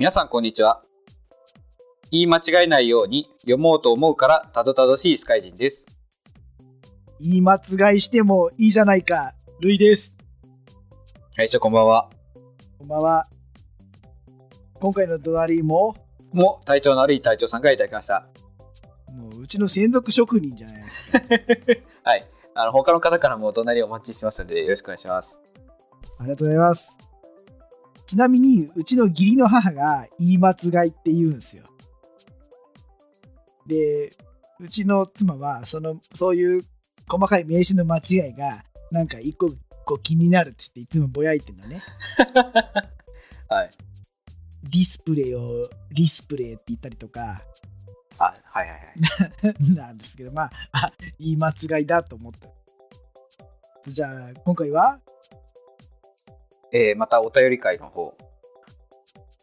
皆さんこんにちは。言い間違えないように読もうと思うからたどたどしいスカイ人です。言い間違いしてもいいじゃないか。ルイです。はい、師匠こんばんは。こんばんは。今回の隣も、もう体調の悪い隊長さんからいただきました。もううちの専属職人じゃないですか。はい。あの、他の方からもお隣お待ちしてますので、よろしくお願いします。ありがとうございます。ちなみに、うちの義理の母が言い間違いって言うんですよ。で、うちの妻は、その、そういう細かい名詞の間違いが、なんか一個こう気になるって言っていつもぼやいてんのね。はい。ディスプレイをディスプレイって言ったりとか、あ、はいはいはい。なんですけど、まあ、あ言い間違いだと思った。じゃあ、今回は、えー、またお便り会の方、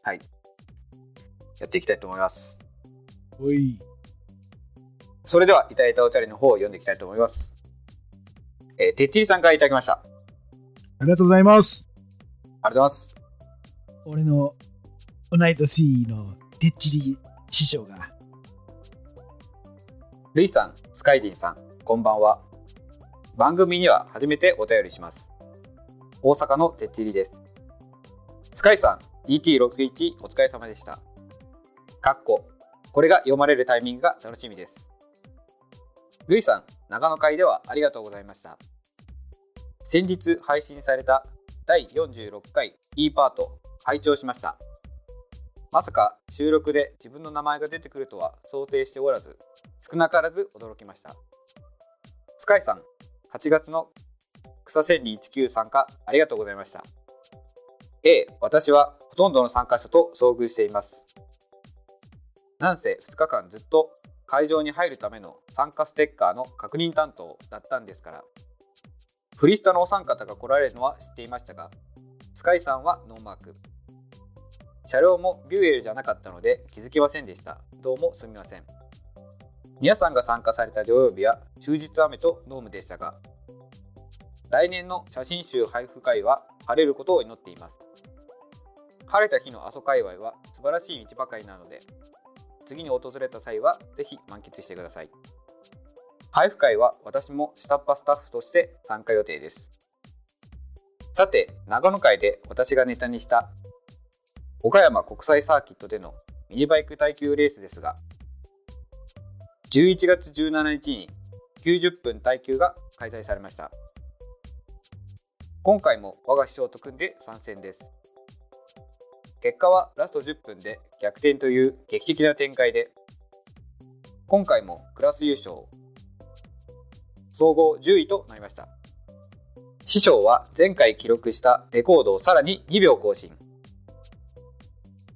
はい。やっていきたいと思います。おい、それでは、いただいたお便りの方を読んでいきたいと思います。えー、てっちりさんからいただきました。ありありがとうございます。がとうございます。俺の同い年のてっちり師匠が、ルイさん、スカイジンさん、こんばんは。番組には初めてお便りします。大阪のてっちりです。スカイさん、DT61 お疲れ様でした。かっこ、これが読まれるタイミングが楽しみです。ルイさん、長野会ではありがとうございました。先日配信された第46回 E パート、拝聴しました。まさか収録で自分の名前が出てくるとは想定しておらず、少なからず驚きました。スカイさん、8月の草千里19参加ありがとうございました。A、私はほとんどの参加者と遭遇しています。なんせ2日間ずっと会場に入るための参加ステッカーの確認担当だったんですから、フリスタのお三方が来られるのは知っていましたが、スカイさんはノーマーク。車両もビューエルじゃなかったので気づきませんでした。どうもすみません。皆さんが参加された土曜日は終日雨とノームでしたが、来年の写真集配布会は晴れることを祈っています。晴れた日の阿蘇界隈は素晴らしい道ばかりなので、次に訪れた際はぜひ満喫してください。配布会は私も下っ端スタッフとして参加予定です。さて、長野会で私がネタにした岡山国際サーキットでのミニバイク耐久レースですが、11月17日に90分耐久が開催されました。今回も我が師匠と組んで参戦です。結果はラスト10分で逆転という劇的な展開で、今回もクラス優勝、総合10位となりました。師匠は前回記録したレコードをさらに2秒更新。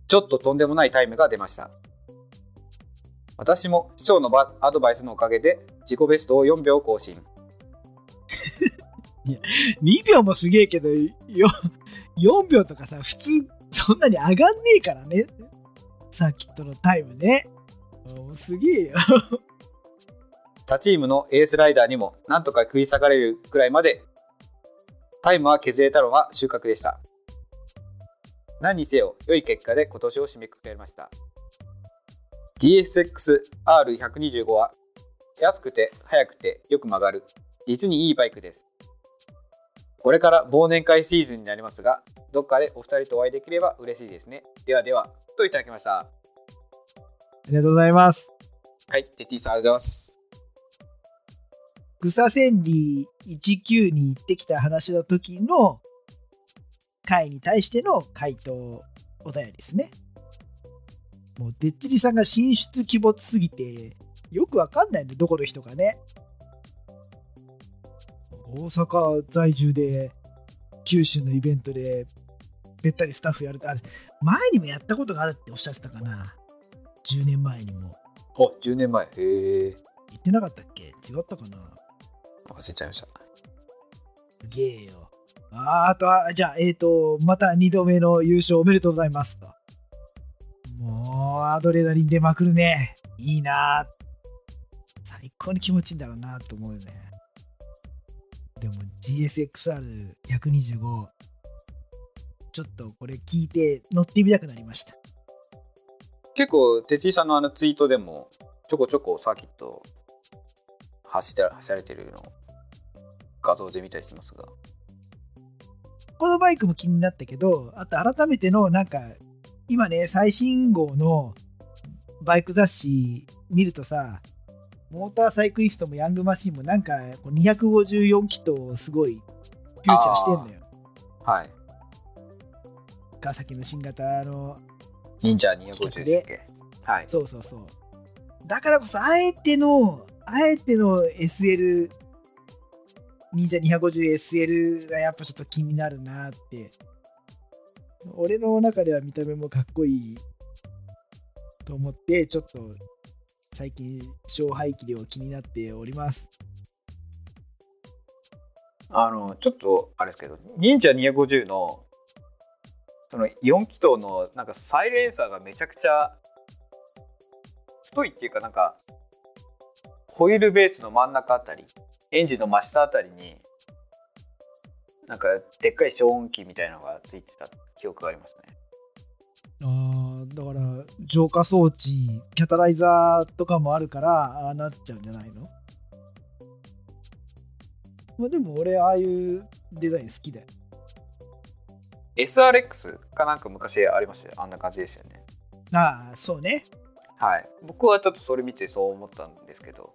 ちょっととんでもないタイムが出ました。私も師匠のアドバイスのおかげで自己ベストを4秒更新。2秒もすげえけど、4秒とかさ、普通、そんなに上がんねえからね。サーキットのタイムね。すげえよ。他チームのエースライダーにもなんとか食い下がれるくらいまでタイムは削れたのが収穫でした。何にせよ良い結果で今年を締めくくれました。GSX-R125 は安くて速くてよく曲がる実にいいバイクです。これから忘年会シーズンになりますが、どっかでお二人とお会いできれば嬉しいですね。ではでは、といただきました。ありがとうございます。はい、テティさんありがとうございます。草千里19に行ってきた話の時の回に対しての回答お便りですね。もう、でっちりさんが進出鬼没すぎて、よくわかんないの、どこの人かね。大阪在住で、九州のイベントで、べったりスタッフやると、あれ、前にもやったことがあるっておっしゃってたかな。10年前にも。お、10年前。へえ。言ってなかったっけ？違ったかな？忘れちゃいました。すげえよ。あーあとは、じゃあ、えっ、と、また2度目の優勝おめでとうございますと。もう、アドレナリン出まくるね。いいな最高に気持ちいいんだろうなと思うよね。でも GSXR125 ちょっとこれ聞いて乗ってみたくなりました。結構、哲井さんのあのツイートでも、ちょこちょこサーキット走って走られてるのを画像で見たりしてますが。このバイクも気になったけど、あと改めてのなんか、今ね、最新号のバイク雑誌見るとさ、モーターサイクリストもヤングマシンもなんかこう254気筒をすごいフューチャーしてんのよ。はい。川崎の新型の、忍者250でしたっけはい。そうそうそう。だからこそ、あえての、あえての SL、忍者 250SL がやっぱちょっと気になるなって。俺の中では見た目もかっこいいと思って、ちょっと最近、勝敗機量気になっております。あの、ちょっと、あれですけど、忍者250の、その4気筒の、なんかサイレンサーがめちゃくちゃ太いっていうか、なんか、ホイールベースの真ん中あたり、エンジンの真下あたりに、なんか、でっかい消音器みたいなのがついてた記憶がありますね。あーだから、浄化装置、キャタライザーとかもあるから、ああなっちゃうんじゃないの？まあでも俺、ああいうデザイン好きだよ。SRX かなんか昔ありましたよ。あんな感じでしたよね。ああ、そうね。はい。僕はちょっとそれ見てそう思ったんですけど、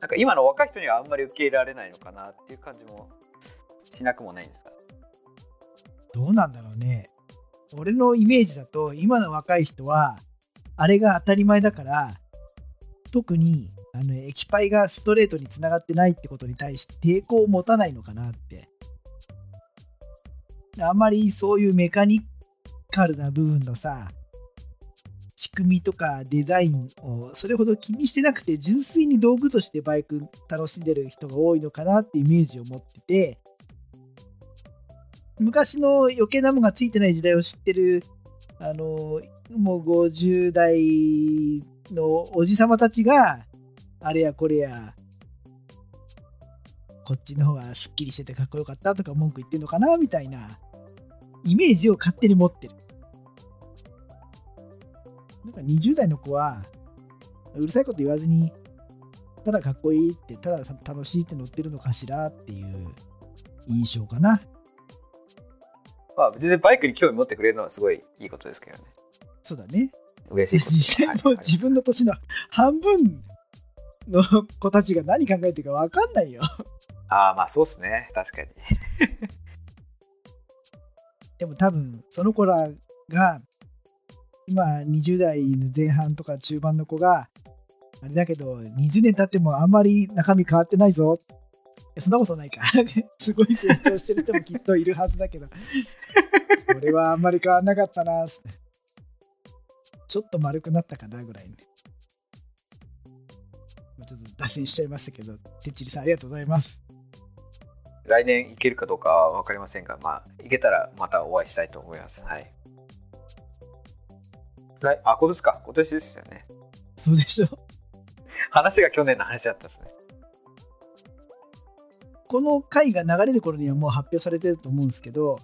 なんか今の若い人にはあんまり受け入れられないのかなっていう感じもしなくもないんですが。どうなんだろうね。俺のイメージだと、今の若い人は、あれが当たり前だから、特にあの液パイがストレートにつながってないってことに対して抵抗を持たないのかなって。あんまりそういうメカニカルな部分のさ、仕組みとかデザインをそれほど気にしてなくて、純粋に道具としてバイク楽しんでる人が多いのかなってイメージを持ってて、昔の余計なものがついてない時代を知ってる、あの、もう50代のおじさまたちが、あれやこれや、こっちの方がすっきりしててかっこよかったとか文句言ってんのかなみたいなイメージを勝手に持ってる。なんか20代の子は、うるさいこと言わずに、ただかっこいいって、ただ楽しいって乗ってるのかしらっていう印象かな。まあ全然バイクに興味持ってくれるのはすごいいいことですけどね。そうだね。嬉しいこと。実際もう自分の年の半分の子たちが何考えてるか分かんないよ。ああまあそうっすね。確かに。でも多分その子らが今20代の前半とか中盤の子があれだけど20年経ってもあんまり中身変わってないぞ。そんなことないか。すごい成長してる人もきっといるはずだけど。俺はあんまり変わんなかったな。ちょっと丸くなったかなぐらいね。ちょっと脱線しちゃいましたけど、てっちりさんありがとうございます。来年行けるかどうかは分かりませんが、まあ行けたらまたお会いしたいと思います。はい。来あ、今年か。今年ですよね。そうでしょ。話が去年の話だったですね。この回が流れる頃にはもう発表されてると思うんですけど、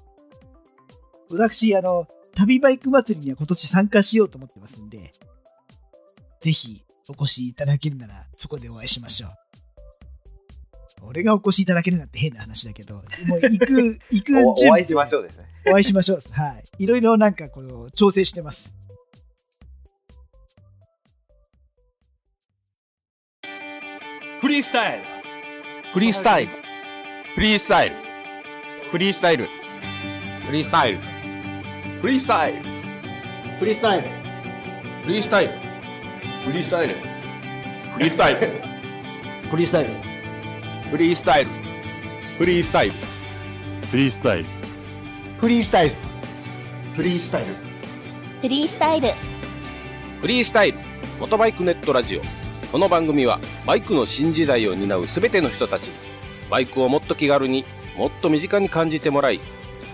私、あの、旅バイク祭りには今年参加しようと思ってますんで、ぜひお越しいただけるならそこでお会いしましょう。俺がお越しいただけるなんて変な話だけど、もう行く、行くおお会いしましょうですね。お会いしましょう。はい。いろいろなんかこの調整してます。フリースタイルフリースタイルフリースタイル。フリースタイル。フリースタイル。フリースタイル。フリースタイル。フリースタイル。フリースタイル。フリースタイル。フリースタイル。フリースタイル。フリースタイル。フリースタイル。フリースタイル。フリースタイル。フリースタイル。フリースタイル。モトバイクネットラジオ。この番組はバイクの新時代を担うすべての人たちにバイクをもっと気軽にもっと身近に感じてもらい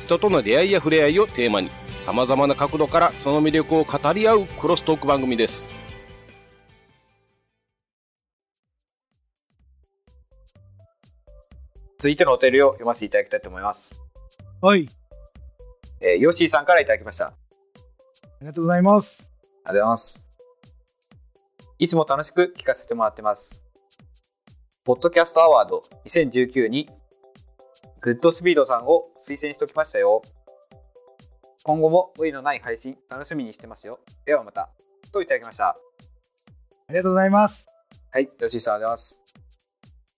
人との出会いや触れ合いをテーマにさまざまな角度からその魅力を語り合うクロストーク番組です続いてのお便りを読ませていただきたいと思います。はい。えー、ヨッシーさんからいただきました。ありありがとうございます。がとうございます。いつも楽しく聞かせてもらってます。ポッドキャストアワード2019にグッドスピードさんを推薦しておきましたよ。今後も無理のない配信楽しみにしてますよ。ではまた。といただきました。ありがとうございます。はい、吉井さんありがとうございます。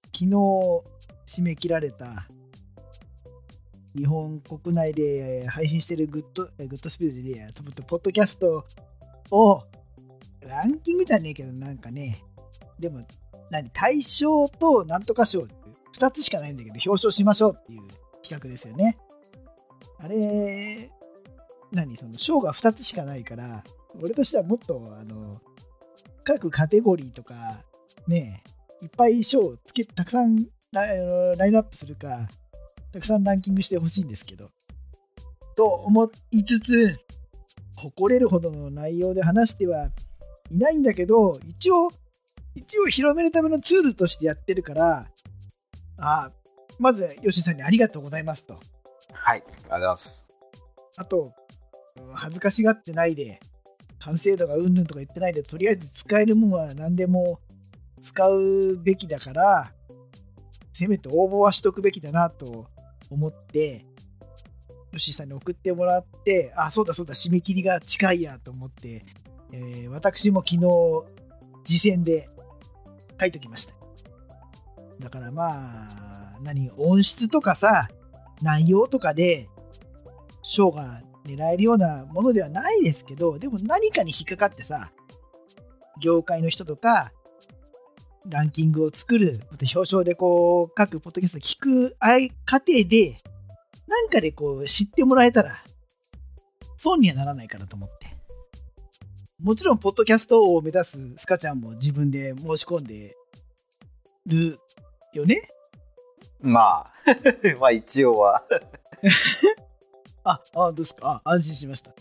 昨日締め切られた日本国内で配信してるグッドえグッドスピードでねとポッドキャストをランキングじゃねえけどなんかねでも何大賞となんとか賞って2つしかないんだけど表彰しましょうっていう企画ですよね。あれ何その賞が2つしかないから俺としてはもっとあの各カテゴリーとかねいっぱい賞をつけたくさんララインナップするかたくさんランキングしてほしいんですけどと思いつつ誇れるほどの内容で話してはいないんだけど一応一応広めるためのツールとしてやってるからあまず吉井さんにありがとうございますとはい、ありがとうございます。あと恥ずかしがってないで完成度がうんぬんとか言ってないでとりあえず使えるもんは何でも使うべきだからせめて応募はしとくべきだなと思って吉井さんに送ってもらってあそうだそうだ締め切りが近いやと思って、えー私も昨日次戦で書いときました。だからまあ何音質とかさ内容とかで賞が狙えるようなものではないですけどでも何かに引っかかってさ業界の人とかランキングを作るまた表彰でこう各ポッドキャスト聞く過程でなんかでこう知ってもらえたら損にはならないかなと思って。もちろんポッドキャストを目指すスカちゃんも自分で申し込んでるよね？まあ、まあ一応は。あ、あ、どうですかあ、安心しました。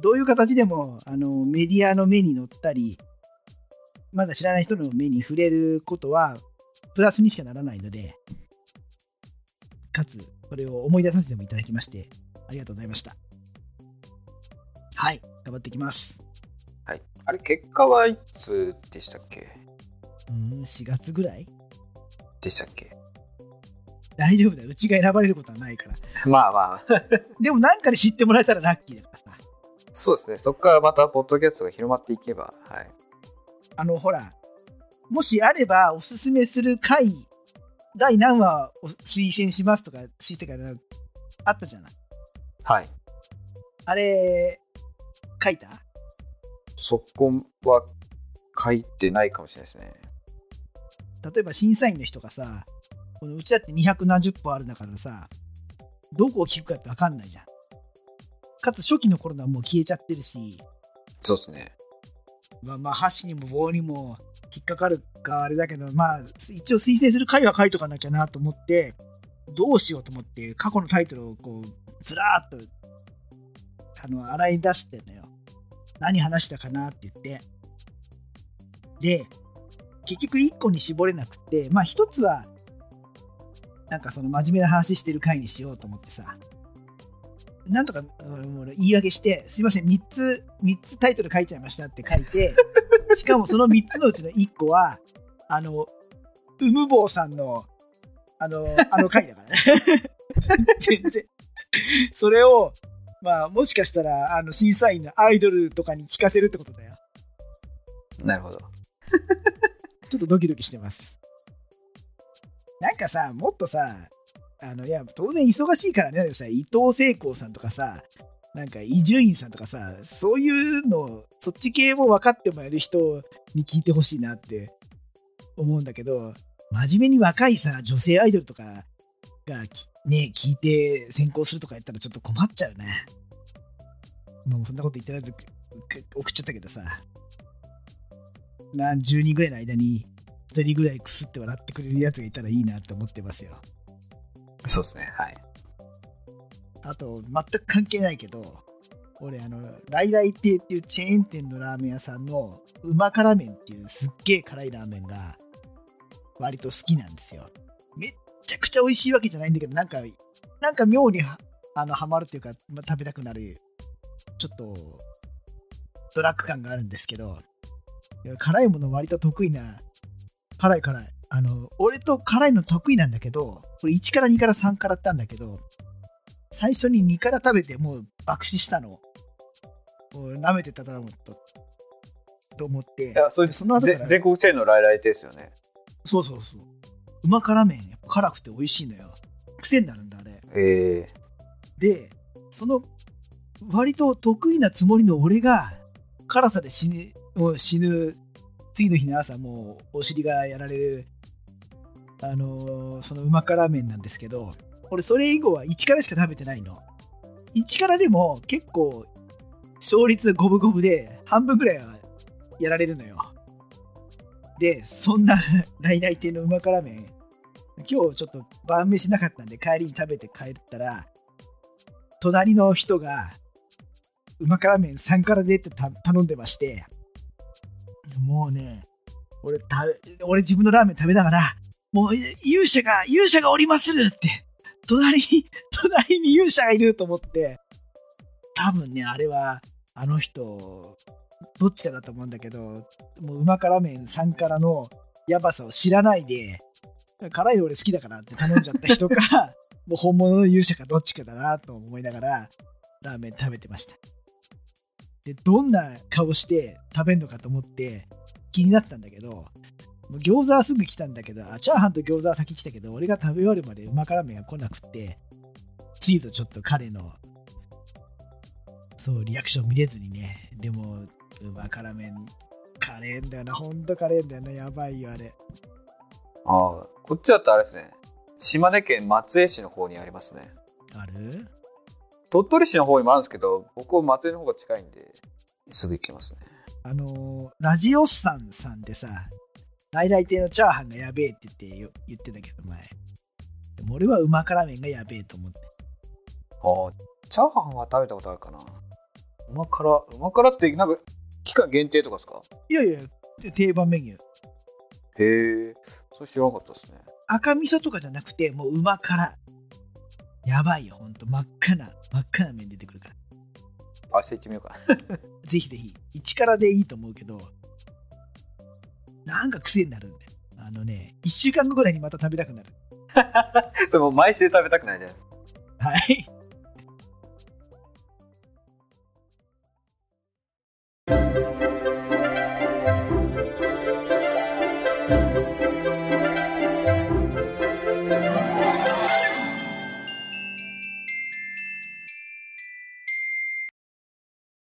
どういう形でも、あの、メディアの目に乗ったり、まだ知らない人の目に触れることは、プラスにしかならないので、かつ、それを思い出させてもいただきまして、ありがとうございました。はい、頑張っていきます。はい。あれ、結果はいつでしたっけ？うん、4月ぐらい？でしたっけ？大丈夫だよ。うちが選ばれることはないから。まあまあ、でも、なんかで知ってもらえたらラッキーだからさ。そうですね。そこからまた、ポッドキャストが広まっていけば、はい。あの、ほら、もしあればおすすめする回、第何話を推薦しますとか、推薦があったじゃない。はい。あれ、書いた？そこは書いてないかもしれないですね。例えば審査員の人がさ、このうちだって2何十本あるんだからさ、どこを聞くかって分かんないじゃん。かつ初期の頃のはもう消えちゃってるし、そうですね。まあ、まあ箸にも棒にも引っかかるかあれだけど、まあ一応推薦する回は書いとかなきゃなと思って、どうしようと思って過去のタイトルをこう、ずらーっと、あの、洗い出してんのよ。何話したかなって言って。で、結局1個に絞れなくて、まあ1つは、なんかその真面目な話してる回にしようと思ってさ、なんとか言い訳して、すいません、3つ、3つタイトル書いちゃいましたって書いて、しかもその3つのうちの1個は、あの、うむぼうさんの、あの、あの回だからね。全然。それを、まあ、もしかしたら、あの、審査員のアイドルとかに聞かせるってことだよ。なるほど。ちょっとドキドキしてます。なんかさ、もっとさ、あの、いや、当然忙しいからね、さ、伊藤聖光さんとかさ、なんか伊集院さんとかさ、そういうの、そっち系も分かってもらえる人に聞いてほしいなって思うんだけど、真面目に若いさ、女性アイドルとかがきね、聞いて先行するとかやったらちょっと困っちゃうね。もうそんなこと言ってないと送っちゃったけどさ、何十人ぐらいの間に1人ぐらいくすって笑ってくれるやつがいたらいいなって思ってますよ。そうですね。はい。あと、全く関係ないけど、俺、あの、ライライ亭っていうチェーン店のラーメン屋さんのうま辛麺っていうすっげえ辛いラーメンが割と好きなんですよ。ちゃくちゃ美味しいわけじゃないんだけど、なんか、なんか妙にはあのハマるっていうか、まあ、食べたくなる、ちょっとドラッグ感があるんですけど、辛いもの割と得意な。辛い辛い。あの、俺と辛いの得意なんだけど、これ1から2から3からったんだけど、最初に2から食べてもう爆死したの。舐めてただろうと。と思って。いや、それ、その後全国チェーンの来来ですよね。そうそうそう。うま辛麺、やっぱ辛くて美味しいのよ。癖になるんだ、あれ。ええで、その、割と得意なつもりの俺が、辛さで死ぬ、もう死ぬ、次の日の朝、もうお尻がやられる、あのーそのうま辛麺なんですけど、俺それ以後は1辛しか食べてないの。1辛でも結構、勝率五分五分で、半分ぐらいはやられるのよ。で、そんな来来亭のうま辛麺、今日ちょっと晩飯なかったんで帰りに食べて帰ったら、隣の人が、うま辛麺3辛でって頼んでまして、もうね、俺た、俺自分のラーメン食べながら、もう勇者が、勇者がおりまするって、隣に、隣に勇者がいると思って、多分ね、あれは、あの人、どっちかだと思うんだけど、もううま辛麺3辛のやばさを知らないで、辛いの俺好きだからって頼んじゃった人か、もう本物の勇者かどっちかだなと思いながら、ラーメン食べてました。で、どんな顔して食べるのかと思って気になったんだけど、もう餃子はすぐ来たんだけど、あ、チャーハンと餃子は先来たけど、俺が食べ終わるまでうま辛麺が来なくって、ついとちょっと彼の、そう、リアクション見れずにね、でも、うま辛麺、カレーんだよな、ほんとカレーんだよな、やばいよ、あれ。ああ、こっちだとあれですね。島根県松江市の方にありますね。ある？鳥取市の方にもあるんですけど、僕は松江の方が近いんで、すぐ行けますね。あのーラジオスさんさんでさ、来来亭のチャーハンがやべえって言ってよ言ってたけど前。でも俺はうま辛麺がやべえと思って。ああ、チャーハンは食べたことあるかな。うま辛、うま辛ってなんか期間限定とかですか？いやいや、定番メニュー。へえ、それ知らなかったですね。赤味噌とかじゃなくて、もううま辛。やばいよ、ほんと。真っ赤な、真っ赤な麺出てくるから。明日行ってみようかな。ぜひぜひ。一辛でいいと思うけど、なんか癖になるんだよ。あのね、一週間後ぐらいにまた食べたくなる。それもう毎週食べたくないじゃん。はい。